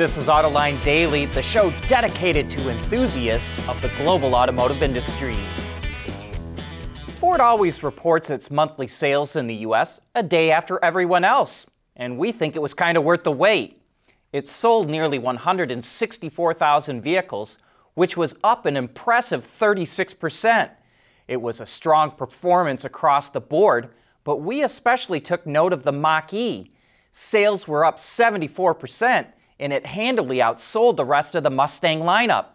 This is Autoline Daily, the show dedicated to enthusiasts of the global automotive industry. Ford always reports its monthly sales in the U.S. a day after everyone else, and we think it was kind of worth the wait. It sold nearly 164,000 vehicles, which was up an impressive 36%. It was a strong performance across the board, but we especially took note of the Mach E. Sales were up 74%, and it handily outsold the rest of the Mustang lineup.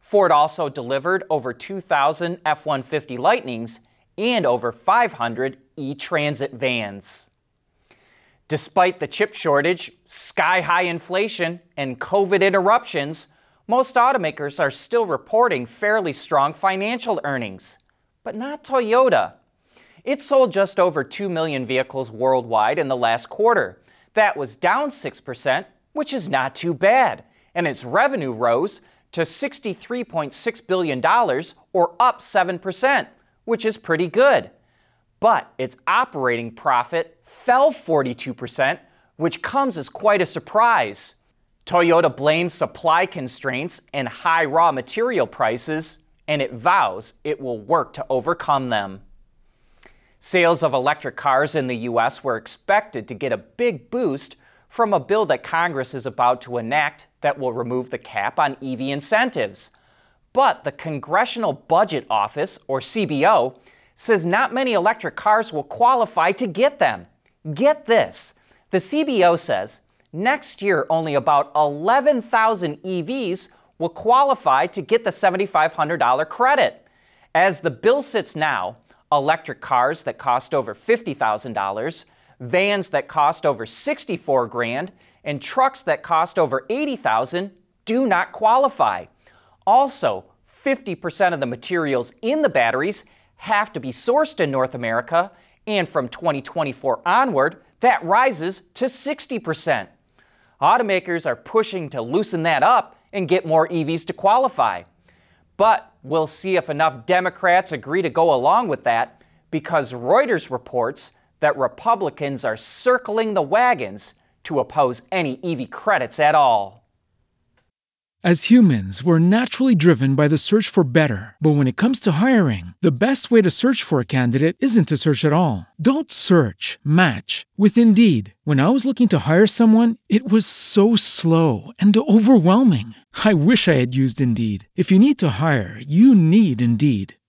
Ford also delivered over 2,000 F 150 Lightnings and over 500 E Transit vans. Despite the chip shortage, sky high inflation, and COVID interruptions, most automakers are still reporting fairly strong financial earnings. But not Toyota. It sold just over 2 million vehicles worldwide in the last quarter. That was down 6% which is not too bad, and its revenue rose to $63.6 billion, or up 7%, which is pretty good. But its operating profit fell 42%, which comes as quite a surprise. Toyota blames supply constraints and high raw material prices, and it vows it will work to overcome them. Sales of electric cars in the U.S. were expected to get a big boost from a bill that Congress is about to enact that will remove the cap on EV incentives. But the Congressional Budget Office, or CBO, says not many electric cars will qualify to get them. Get this the CBO says next year only about 11,000 EVs will qualify to get the $7,500 credit. As the bill sits now, electric cars that cost over $50,000 vans that cost over 64 grand, and trucks that cost over 80,000 do not qualify. Also, 50% of the materials in the batteries have to be sourced in North America, and from 2024 onward, that rises to 60%. Automakers are pushing to loosen that up and get more EVs to qualify. But we'll see if enough Democrats agree to go along with that because Reuters reports that Republicans are circling the wagons to oppose any EV credits at all. As humans, we're naturally driven by the search for better. But when it comes to hiring, the best way to search for a candidate isn't to search at all. Don't search, match with Indeed. When I was looking to hire someone, it was so slow and overwhelming. I wish I had used Indeed. If you need to hire, you need Indeed.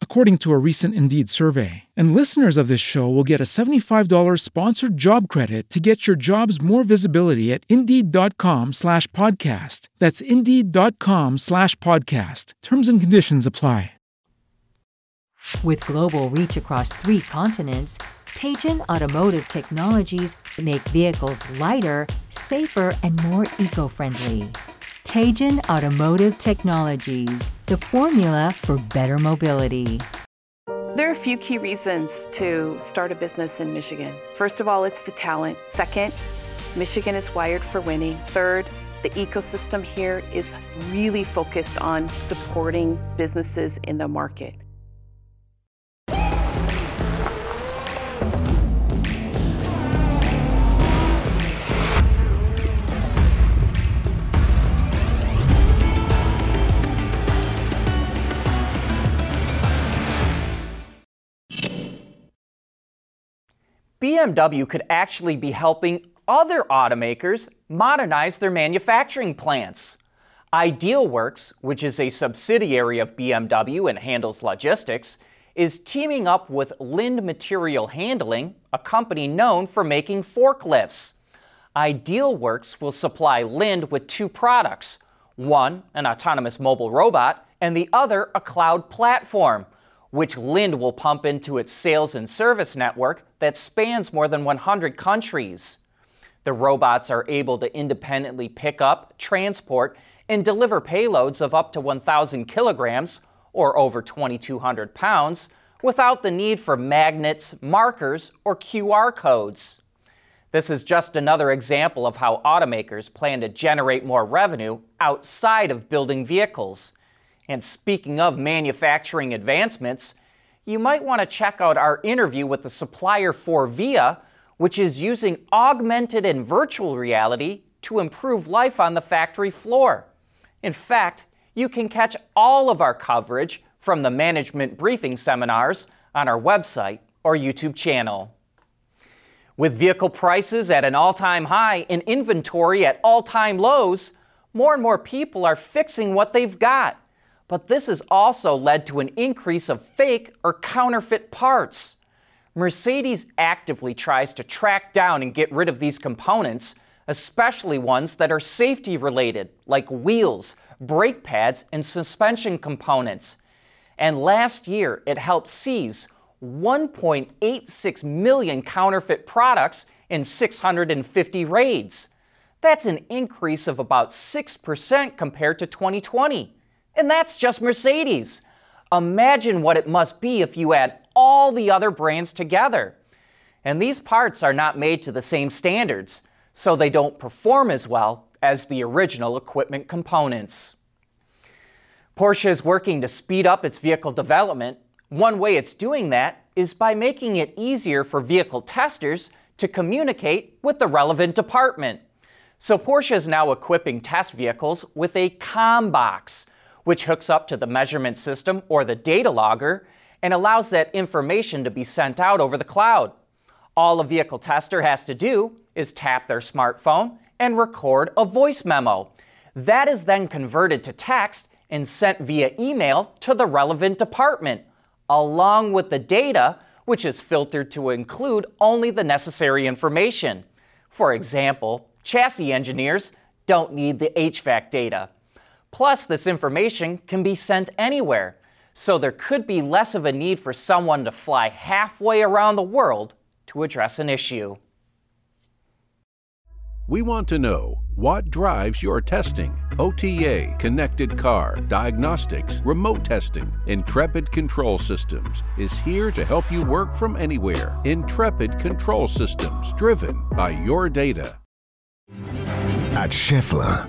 according to a recent Indeed survey. And listeners of this show will get a $75 sponsored job credit to get your jobs more visibility at Indeed.com slash podcast. That's Indeed.com slash podcast. Terms and conditions apply. With global reach across three continents, Teijin Automotive Technologies make vehicles lighter, safer, and more eco-friendly. Teijin Automotive Technologies, the formula for better mobility. There are a few key reasons to start a business in Michigan. First of all, it's the talent. Second, Michigan is wired for winning. Third, the ecosystem here is really focused on supporting businesses in the market. BMW could actually be helping other automakers modernize their manufacturing plants. Idealworks, which is a subsidiary of BMW and handles logistics, is teaming up with Linde Material Handling, a company known for making forklifts. Idealworks will supply Linde with two products one, an autonomous mobile robot, and the other, a cloud platform which Linde will pump into its sales and service network that spans more than 100 countries. The robots are able to independently pick up, transport, and deliver payloads of up to 1,000 kilograms, or over 2,200 pounds, without the need for magnets, markers, or QR codes. This is just another example of how automakers plan to generate more revenue outside of building vehicles and speaking of manufacturing advancements, you might want to check out our interview with the supplier Forvia, which is using augmented and virtual reality to improve life on the factory floor. In fact, you can catch all of our coverage from the management briefing seminars on our website or YouTube channel. With vehicle prices at an all time high and inventory at all time lows, more and more people are fixing what they've got but this has also led to an increase of fake or counterfeit parts. Mercedes actively tries to track down and get rid of these components, especially ones that are safety related, like wheels, brake pads, and suspension components. And last year, it helped seize 1.86 million counterfeit products in 650 raids. That's an increase of about 6% compared to 2020. And that's just Mercedes. Imagine what it must be if you add all the other brands together. And these parts are not made to the same standards, so they don't perform as well as the original equipment components. Porsche is working to speed up its vehicle development. One way it's doing that is by making it easier for vehicle testers to communicate with the relevant department. So Porsche is now equipping test vehicles with a COM box, which hooks up to the measurement system or the data logger and allows that information to be sent out over the cloud. All a vehicle tester has to do is tap their smartphone and record a voice memo. That is then converted to text and sent via email to the relevant department, along with the data, which is filtered to include only the necessary information. For example, chassis engineers don't need the HVAC data. Plus, this information can be sent anywhere, so there could be less of a need for someone to fly halfway around the world to address an issue. We want to know what drives your testing. OTA, connected car, diagnostics, remote testing. Intrepid Control Systems is here to help you work from anywhere. Intrepid Control Systems, driven by your data. At Schaeffler,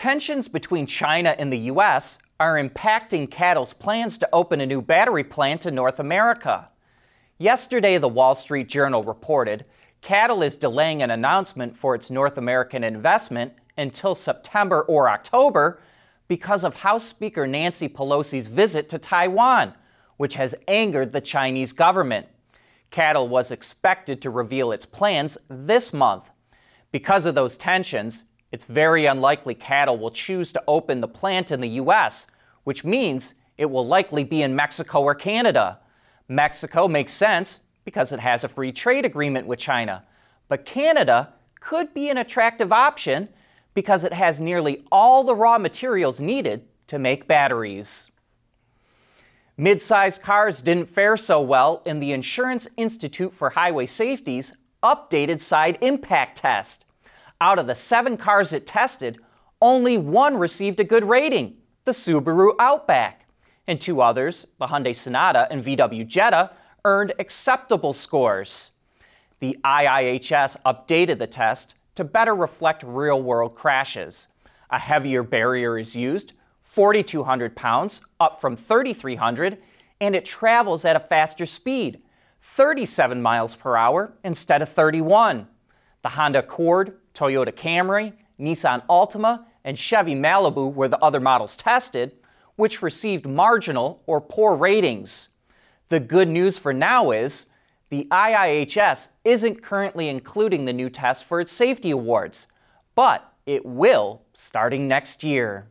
Tensions between China and the U.S. are impacting CATL's plans to open a new battery plant in North America. Yesterday, the Wall Street Journal reported CATL is delaying an announcement for its North American investment until September or October because of House Speaker Nancy Pelosi's visit to Taiwan, which has angered the Chinese government. CATL was expected to reveal its plans this month. Because of those tensions, it's very unlikely CATL will choose to open the plant in the U.S., which means it will likely be in Mexico or Canada. Mexico makes sense because it has a free trade agreement with China, but Canada could be an attractive option because it has nearly all the raw materials needed to make batteries. Mid-sized cars didn't fare so well in the Insurance Institute for Highway Safety's updated side impact test. Out of the seven cars it tested, only one received a good rating, the Subaru Outback, and two others, the Hyundai Sonata and VW Jetta, earned acceptable scores. The IIHS updated the test to better reflect real world crashes. A heavier barrier is used, 4,200 pounds, up from 3,300, and it travels at a faster speed, 37 miles per hour instead of 31. The Honda Accord, Toyota Camry, Nissan Altima, and Chevy Malibu were the other models tested, which received marginal or poor ratings. The good news for now is the IIHS isn't currently including the new test for its safety awards, but it will starting next year.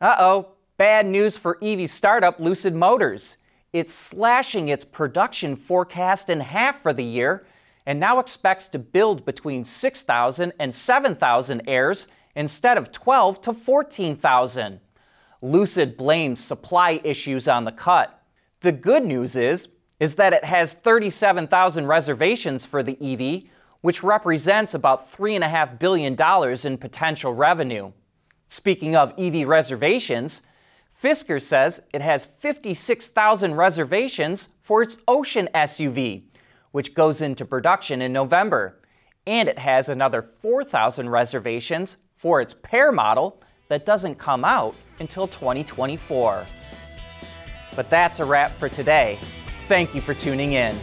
Uh oh, bad news for EV startup Lucid Motors. It's slashing its production forecast in half for the year and now expects to build between 6,000 and 7,000 Airs instead of 12 to 14,000. Lucid blames supply issues on the cut. The good news is is that it has 37,000 reservations for the EV, which represents about $3.5 billion in potential revenue. Speaking of EV reservations, Fisker says it has 56,000 reservations for its Ocean SUV, which goes into production in November. And it has another 4,000 reservations for its Pear model that doesn't come out until 2024. But that's a wrap for today. Thank you for tuning in.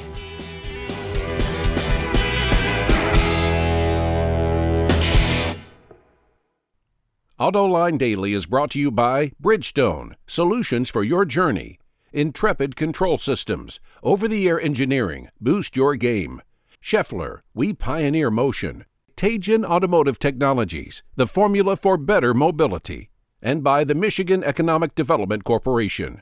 AutoLine Daily is brought to you by Bridgestone, solutions for your journey. Intrepid Control Systems, over the air engineering, boost your game. Schaeffler, we pioneer motion. Teijin Automotive Technologies, the formula for better mobility. And by the Michigan Economic Development Corporation.